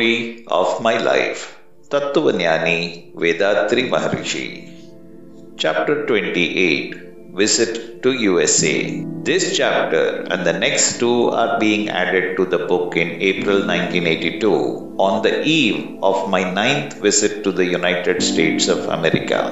Story of My Life Tattvanyani Vethathiri Maharishi Chapter 28 Visit to USA This chapter and the next two are being added to the book in April 1982 on the eve of my ninth visit to the United States of America.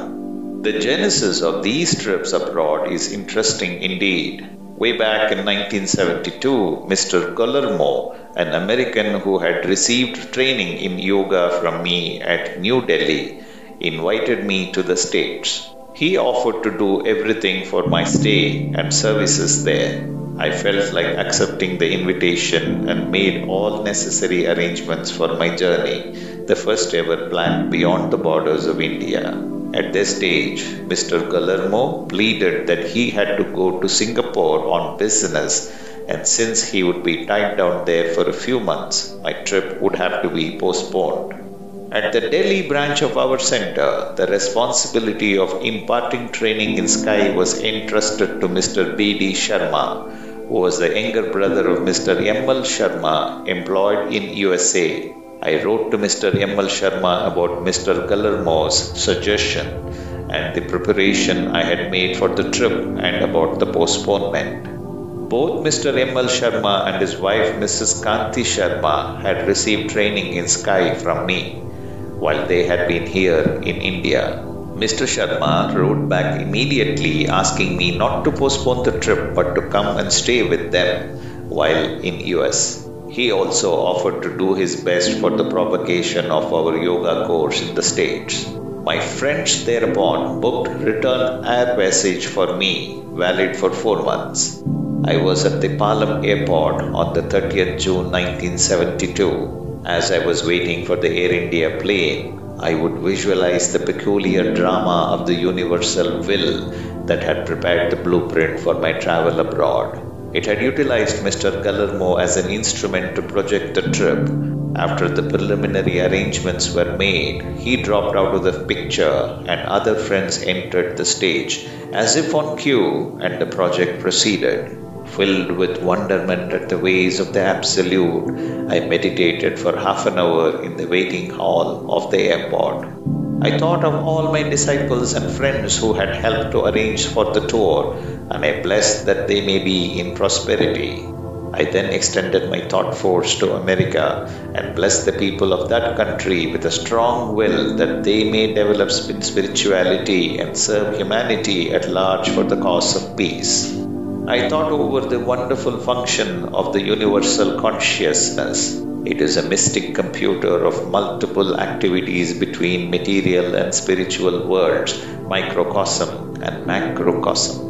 The genesis of these trips abroad is interesting indeed. Way back in 1972, Mr. Guillermo, an American who had received training in yoga from me at New Delhi, invited me to the States. He offered to do everything for my stay and services there. I felt like accepting the invitation and made all necessary arrangements for my journey, the first ever planned beyond the borders of India. At this stage, Mr. Guillermo pleaded that he had to go to Singapore on business, and since he would be tied down there for a few months, my trip would have to be postponed. At the Delhi branch of our center, the responsibility of imparting training in Sky was entrusted to Mr. B.D. Sharma, who was the younger brother of Mr. M.L. Sharma, employed in USA I wrote to Mr. M.L. Sharma about Mr. Guillermo's suggestion and the preparation I had made for the trip and about the postponement. Both Mr. M.L. Sharma and his wife Mrs. Kanti Sharma had received training in Sky from me while they had been here in India. Mr. Sharma wrote back immediately asking me not to postpone the trip but to come and stay with them while in US. He also offered to do his best for the propagation of our yoga course in the States. My friends thereupon booked return air passage for me, valid for four months. I was at the Palam airport on the 30th June 1972. As I was waiting for the Air India plane, I would visualize the peculiar drama of the universal will that had prepared the blueprint for my travel abroad. It had utilized Mr. Guillermo as an instrument to project the trip. After the preliminary arrangements were made, he dropped out of the picture and other friends entered the stage as if on cue, and the project proceeded. Filled with wonderment at the ways of the Absolute, I meditated for half an hour in the waiting hall of the airport. I thought of all my disciples and friends who had helped to arrange for the tour and I bless that they may be in prosperity. I then extended my thought force to America and blessed the people of that country with a strong will that they may develop spirituality and serve humanity at large for the cause of peace. I thought over the wonderful function of the universal consciousness. It is a mystic computer of multiple activities between material and spiritual worlds, microcosm and macrocosm.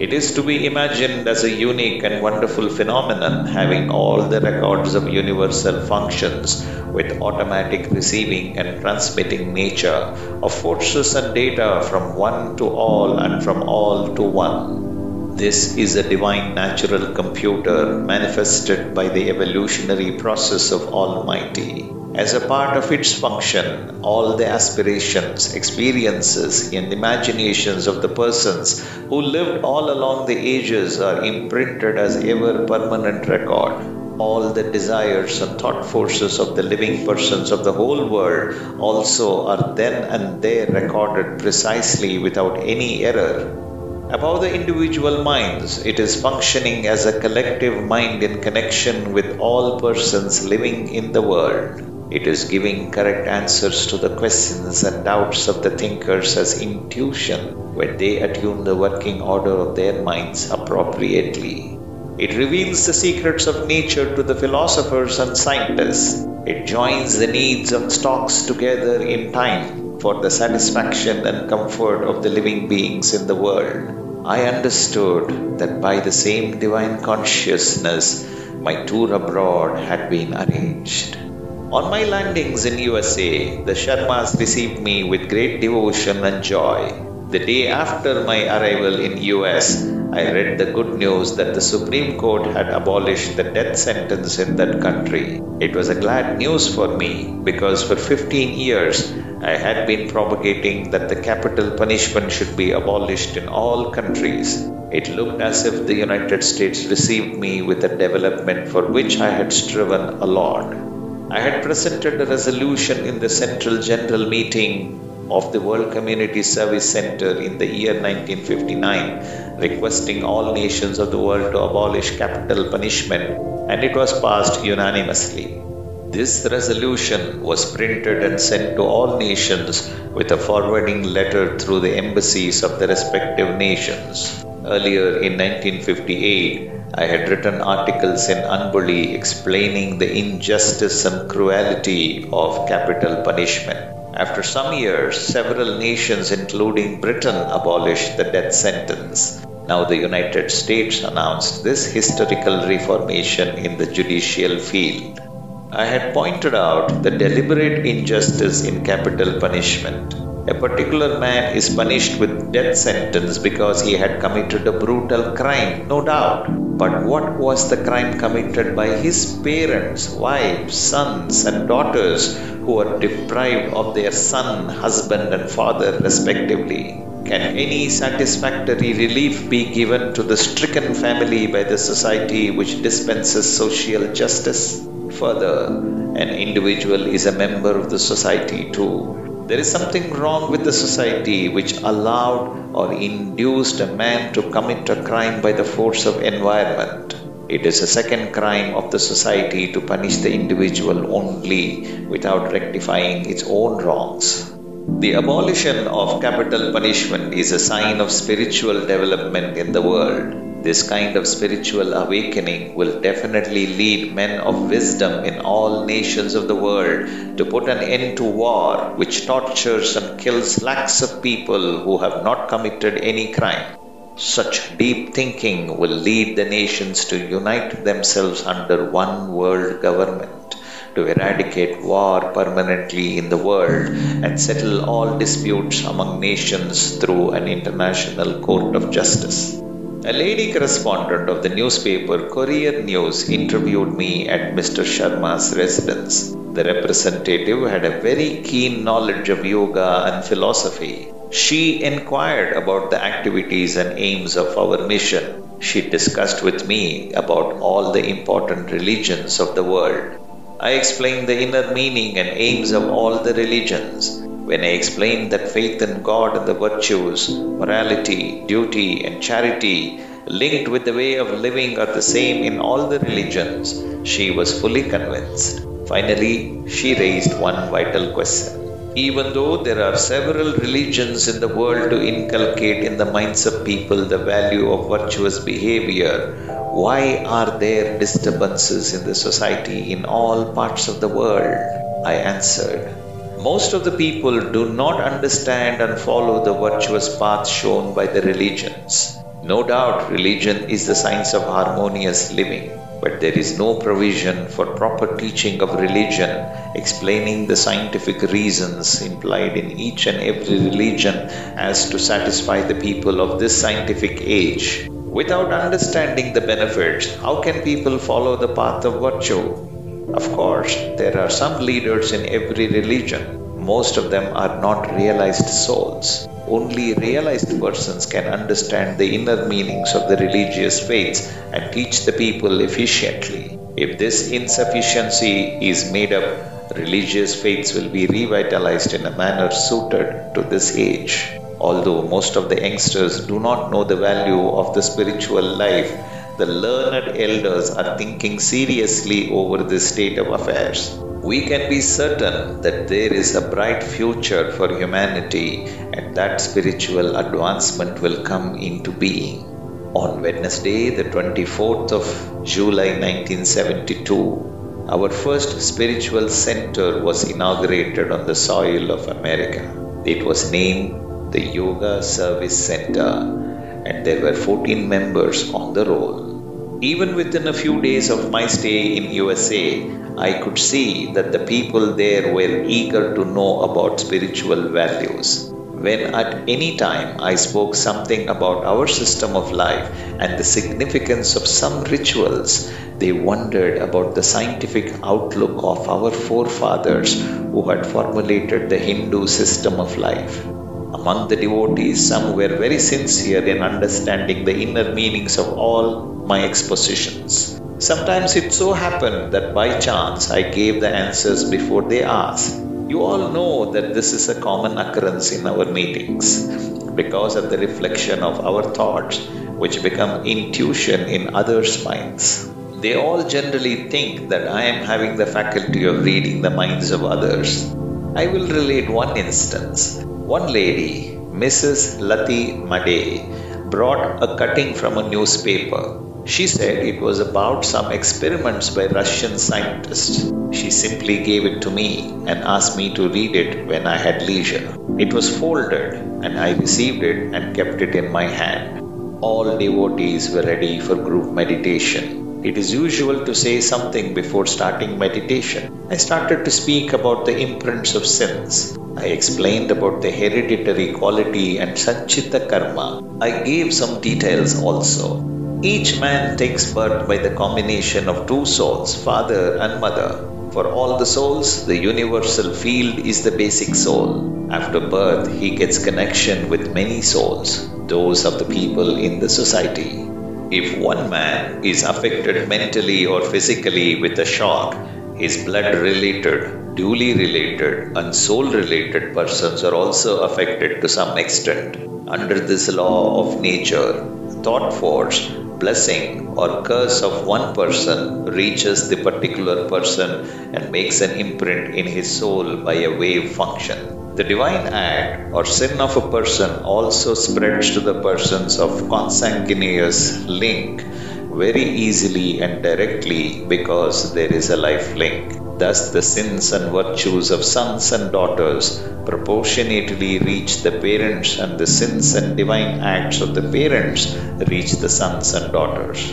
It is to be imagined as a unique and wonderful phenomenon having all the records of universal functions with automatic receiving and transmitting nature of forces and data from one to all and from all to one. This is a divine natural computer manifested by the evolutionary process of Almighty. As a part of its function, all the aspirations, experiences, and imaginations of the persons who lived all along the ages are imprinted as ever permanent record. All the desires and thought forces of the living persons of the whole world also are then and there recorded precisely without any error. Above the individual minds, it is functioning as a collective mind in connection with all persons living in the world. It is giving correct answers to the questions and doubts of the thinkers as intuition when they attune the working order of their minds appropriately. It reveals the secrets of nature to the philosophers and scientists. It joins the needs of stocks together in time for the satisfaction and comfort of the living beings in the world. I understood that by the same divine consciousness, my tour abroad had been arranged. On my landings in USA, the Sharmas received me with great devotion and joy. The day after my arrival in US, I read the good news that the Supreme Court had abolished the death sentence in that country. It was a glad news for me because for 15 years I had been propagating that the capital punishment should be abolished in all countries. It looked as if the United States received me with a development for which I had striven a lot. I had presented a resolution in the Central General Meeting of the World Community Service Center in the year 1959, requesting all nations of the world to abolish capital punishment, and it was passed unanimously. This resolution was printed and sent to all nations with a forwarding letter through the embassies of the respective nations. Earlier in 1958, I had written articles in Anbuli explaining the injustice and cruelty of capital punishment. After some years, several nations, including Britain, abolished the death sentence. Now, the United States announced this historical reformation in the judicial field. I had pointed out the deliberate injustice in capital punishment. A particular man is punished with death sentence because he had committed a brutal crime, no doubt. But what was the crime committed by his parents, wives, sons, and daughters who were deprived of their son, husband, and father, respectively? Can any satisfactory relief be given to the stricken family by the society which dispenses social justice? Further, an individual is a member of the society too. There is something wrong with the society which allowed or induced a man to commit a crime by the force of environment. It is a second crime of the society to punish the individual only without rectifying its own wrongs. The abolition of capital punishment is a sign of spiritual development in the world. This kind of spiritual awakening will definitely lead men of wisdom in all nations of the world to put an end to war, which tortures and kills lakhs of people who have not committed any crime. Such deep thinking will lead the nations to unite themselves under one world government to eradicate war permanently in the world and settle all disputes among nations through an international court of justice. A lady correspondent of the newspaper Courier News interviewed me at Mr. Sharma's residence. The representative had a very keen knowledge of yoga and philosophy. She inquired about the activities and aims of our mission. She discussed with me about all the important religions of the world. I explained the inner meaning and aims of all the religions. When I explained that faith in God and the virtues, morality, duty, and charity linked with the way of living are the same in all the religions, she was fully convinced. Finally, she raised one vital question. Even though there are several religions in the world to inculcate in the minds of people the value of virtuous behavior, why are there disturbances in the society in all parts of the world? I answered most of the people do not understand and follow the virtuous path shown by the religions. No doubt, religion is the science of harmonious living, but there is no provision for proper teaching of religion, explaining the scientific reasons implied in each and every religion as to satisfy the people of this scientific age. Without understanding the benefits, how can people follow the path of virtue? Of course, there are some leaders in every religion. Most of them are not realized souls. Only realized persons can understand the inner meanings of the religious faiths and teach the people efficiently. If this insufficiency is made up, religious faiths will be revitalized in a manner suited to this age. Although most of the youngsters do not know the value of the spiritual life, the learned elders are thinking seriously over this state of affairs. We can be certain that there is a bright future for humanity and that spiritual advancement will come into being. On Wednesday, the 24th of July 1972, our first spiritual center was inaugurated on the soil of America. It was named the Yoga Service Center, and there were 14 members on the roll. Even within a few days of my stay in USA, I could see that the people there were eager to know about spiritual values. When at any time I spoke something about our system of life and the significance of some rituals, they wondered about the scientific outlook of our forefathers who had formulated the Hindu system of life. Among the devotees, some were very sincere in understanding the inner meanings of all my expositions. Sometimes it so happened that by chance I gave the answers before they asked. You all know that this is a common occurrence in our meetings because of the reflection of our thoughts, which become intuition in others' minds. They all generally think that I am having the faculty of reading the minds of others. I will relate one instance. One lady, Mrs. Lati Made, brought a cutting from a newspaper. She said it was about some experiments by Russian scientists. She simply gave it to me and asked me to read it when I had leisure. It was folded and I received it and kept it in my hand. All devotees were ready for group meditation. It is usual to say something before starting meditation. I started to speak about the imprints of sins. I explained about the hereditary quality and Sanchita karma. I gave some details also. Each man takes birth by the combination of two souls, father and mother. For all the souls, the universal field is the basic soul. After birth, he gets connection with many souls, those of the people in the society. If one man is affected mentally or physically with a shock, his blood related, duly related, and soul related persons are also affected to some extent. Under this law of nature, thought force, blessing, or curse of one person reaches the particular person and makes an imprint in his soul by a wave function. The divine act or sin of a person also spreads to the persons of consanguineous link very easily and directly because there is a life link. Thus, the sins and virtues of sons and daughters proportionately reach the parents, and the sins and divine acts of the parents reach the sons and daughters.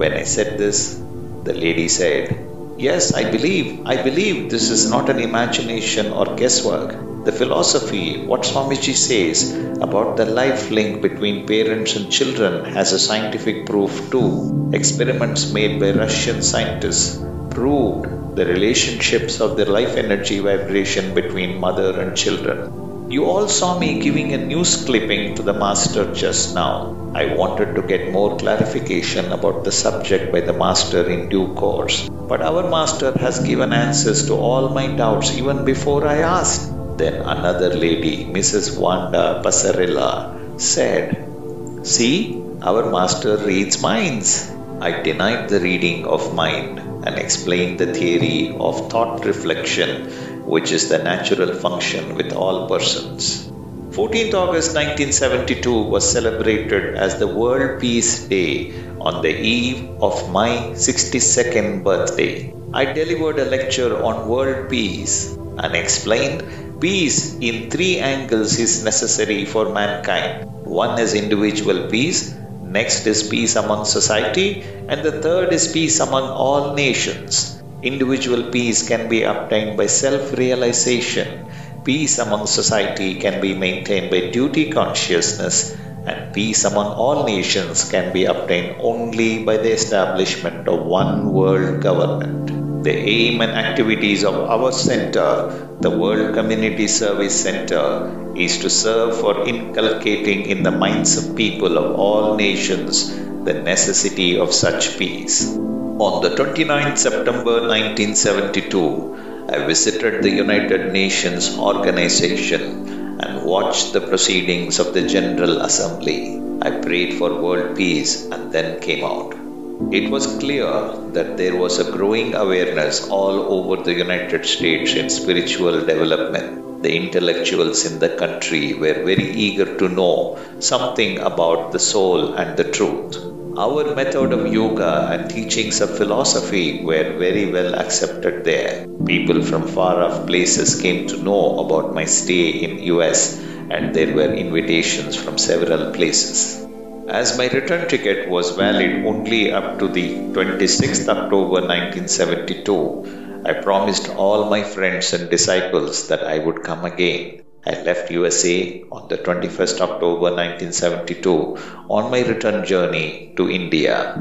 When I said this, the lady said, Yes, I believe, I believe this is not an imagination or guesswork. The philosophy, what Swamiji says about the life link between parents and children, has a scientific proof too. Experiments made by Russian scientists proved the relationships of the life energy vibration between mother and children. You all saw me giving a news clipping to the master just now. I wanted to get more clarification about the subject by the master in due course. But our master has given answers to all my doubts even before I asked. Then another lady, Mrs. Wanda Passarella, said, See, our master reads minds. I denied the reading of mind and explained the theory of thought reflection, which is the natural function with all persons. 14th August 1972 was celebrated as the World Peace Day on the eve of my 62nd birthday. I delivered a lecture on world peace and explained peace in three angles is necessary for mankind. One is individual peace, next is peace among society, and the third is peace among all nations. Individual peace can be obtained by self realization. Peace among society can be maintained by duty consciousness, and peace among all nations can be obtained only by the establishment of one world government. The aim and activities of our center, the World Community Service Center, is to serve for inculcating in the minds of people of all nations the necessity of such peace. On the 29th September 1972, I visited the United Nations organization and watched the proceedings of the General Assembly. I prayed for world peace and then came out. It was clear that there was a growing awareness all over the United States in spiritual development. The intellectuals in the country were very eager to know something about the soul and the truth. Our method of yoga and teachings of philosophy were very well accepted there. People from far off places came to know about my stay in US and there were invitations from several places. As my return ticket was valid only up to the 26th October 1972, I promised all my friends and disciples that I would come again. I left USA on the 21st October 1972 on my return journey to India.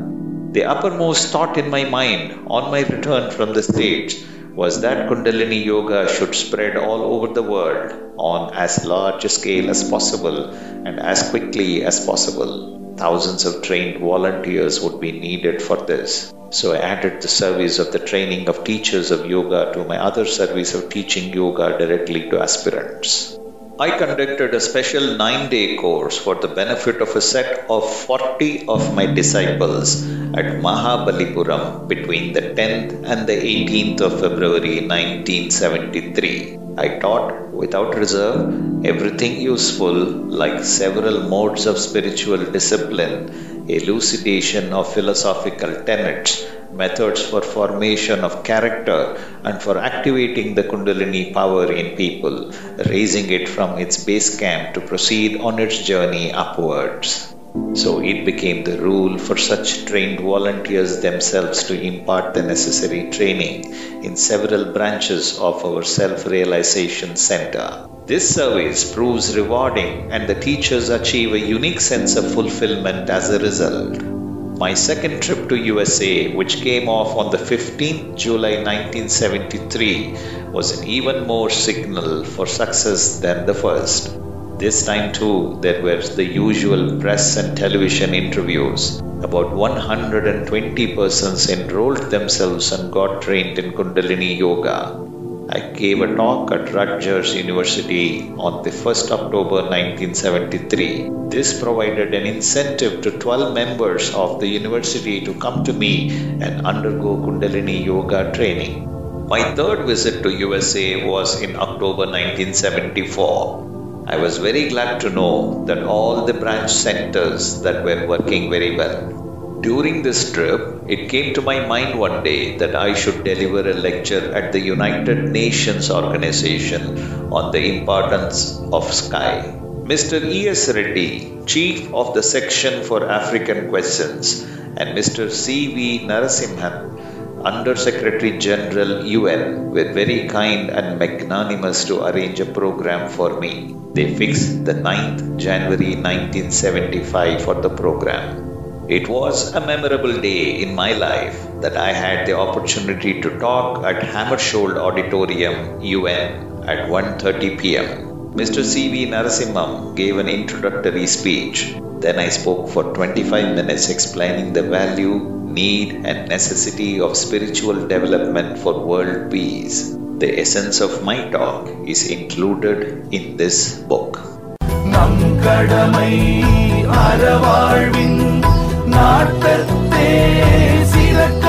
The uppermost thought in my mind on my return from the States was that Kundalini Yoga should spread all over the world on as large a scale as possible and as quickly as possible. Thousands of trained volunteers would be needed for this. So I added the service of the training of teachers of yoga to my other service of teaching yoga directly to aspirants. I conducted a special nine day course for the benefit of a set of 40 of my disciples at Mahabalipuram between the 10th and the 18th of February 1973. I taught without reserve everything useful like several modes of spiritual discipline, elucidation of philosophical tenets, methods for formation of character and for activating the Kundalini power in people, raising it from its base camp to proceed on its journey upwards. So it became the rule for such trained volunteers themselves to impart the necessary training in several branches of our self realization center. This service proves rewarding and the teachers achieve a unique sense of fulfillment as a result. My second trip to USA, which came off on the 15th July 1973, was an even more signal for success than the first. This time too, there were the usual press and television interviews. About 120 persons enrolled themselves and got trained in Kundalini Yoga. I gave a talk at Rutgers University on the 1st October 1973. This provided an incentive to 12 members of the university to come to me and undergo Kundalini Yoga training. My third visit to USA was in October 1974. I was very glad to know that all the branch centers that were working very well. During this trip, it came to my mind one day that I should deliver a lecture at the United Nations organization on the importance of sky. Mr. E.S. Reddy, Chief of the Section for African Questions, and Mr. C.V. Narasimhan, Under Secretary General UN, were very kind and magnanimous to arrange a program for me. They fixed the 9th January 1975 for the program. It was a memorable day in my life that I had the opportunity to talk at Hammarskjöld Auditorium, UN, at 1:30 p.m. Mr. C.V. Narasimhan gave an introductory speech. Then I spoke for 25 minutes explaining the value, need and necessity of spiritual development for world peace. The essence of my talk is included in this book. அறவாழ்வின் நாட்டத்தே சிறக்க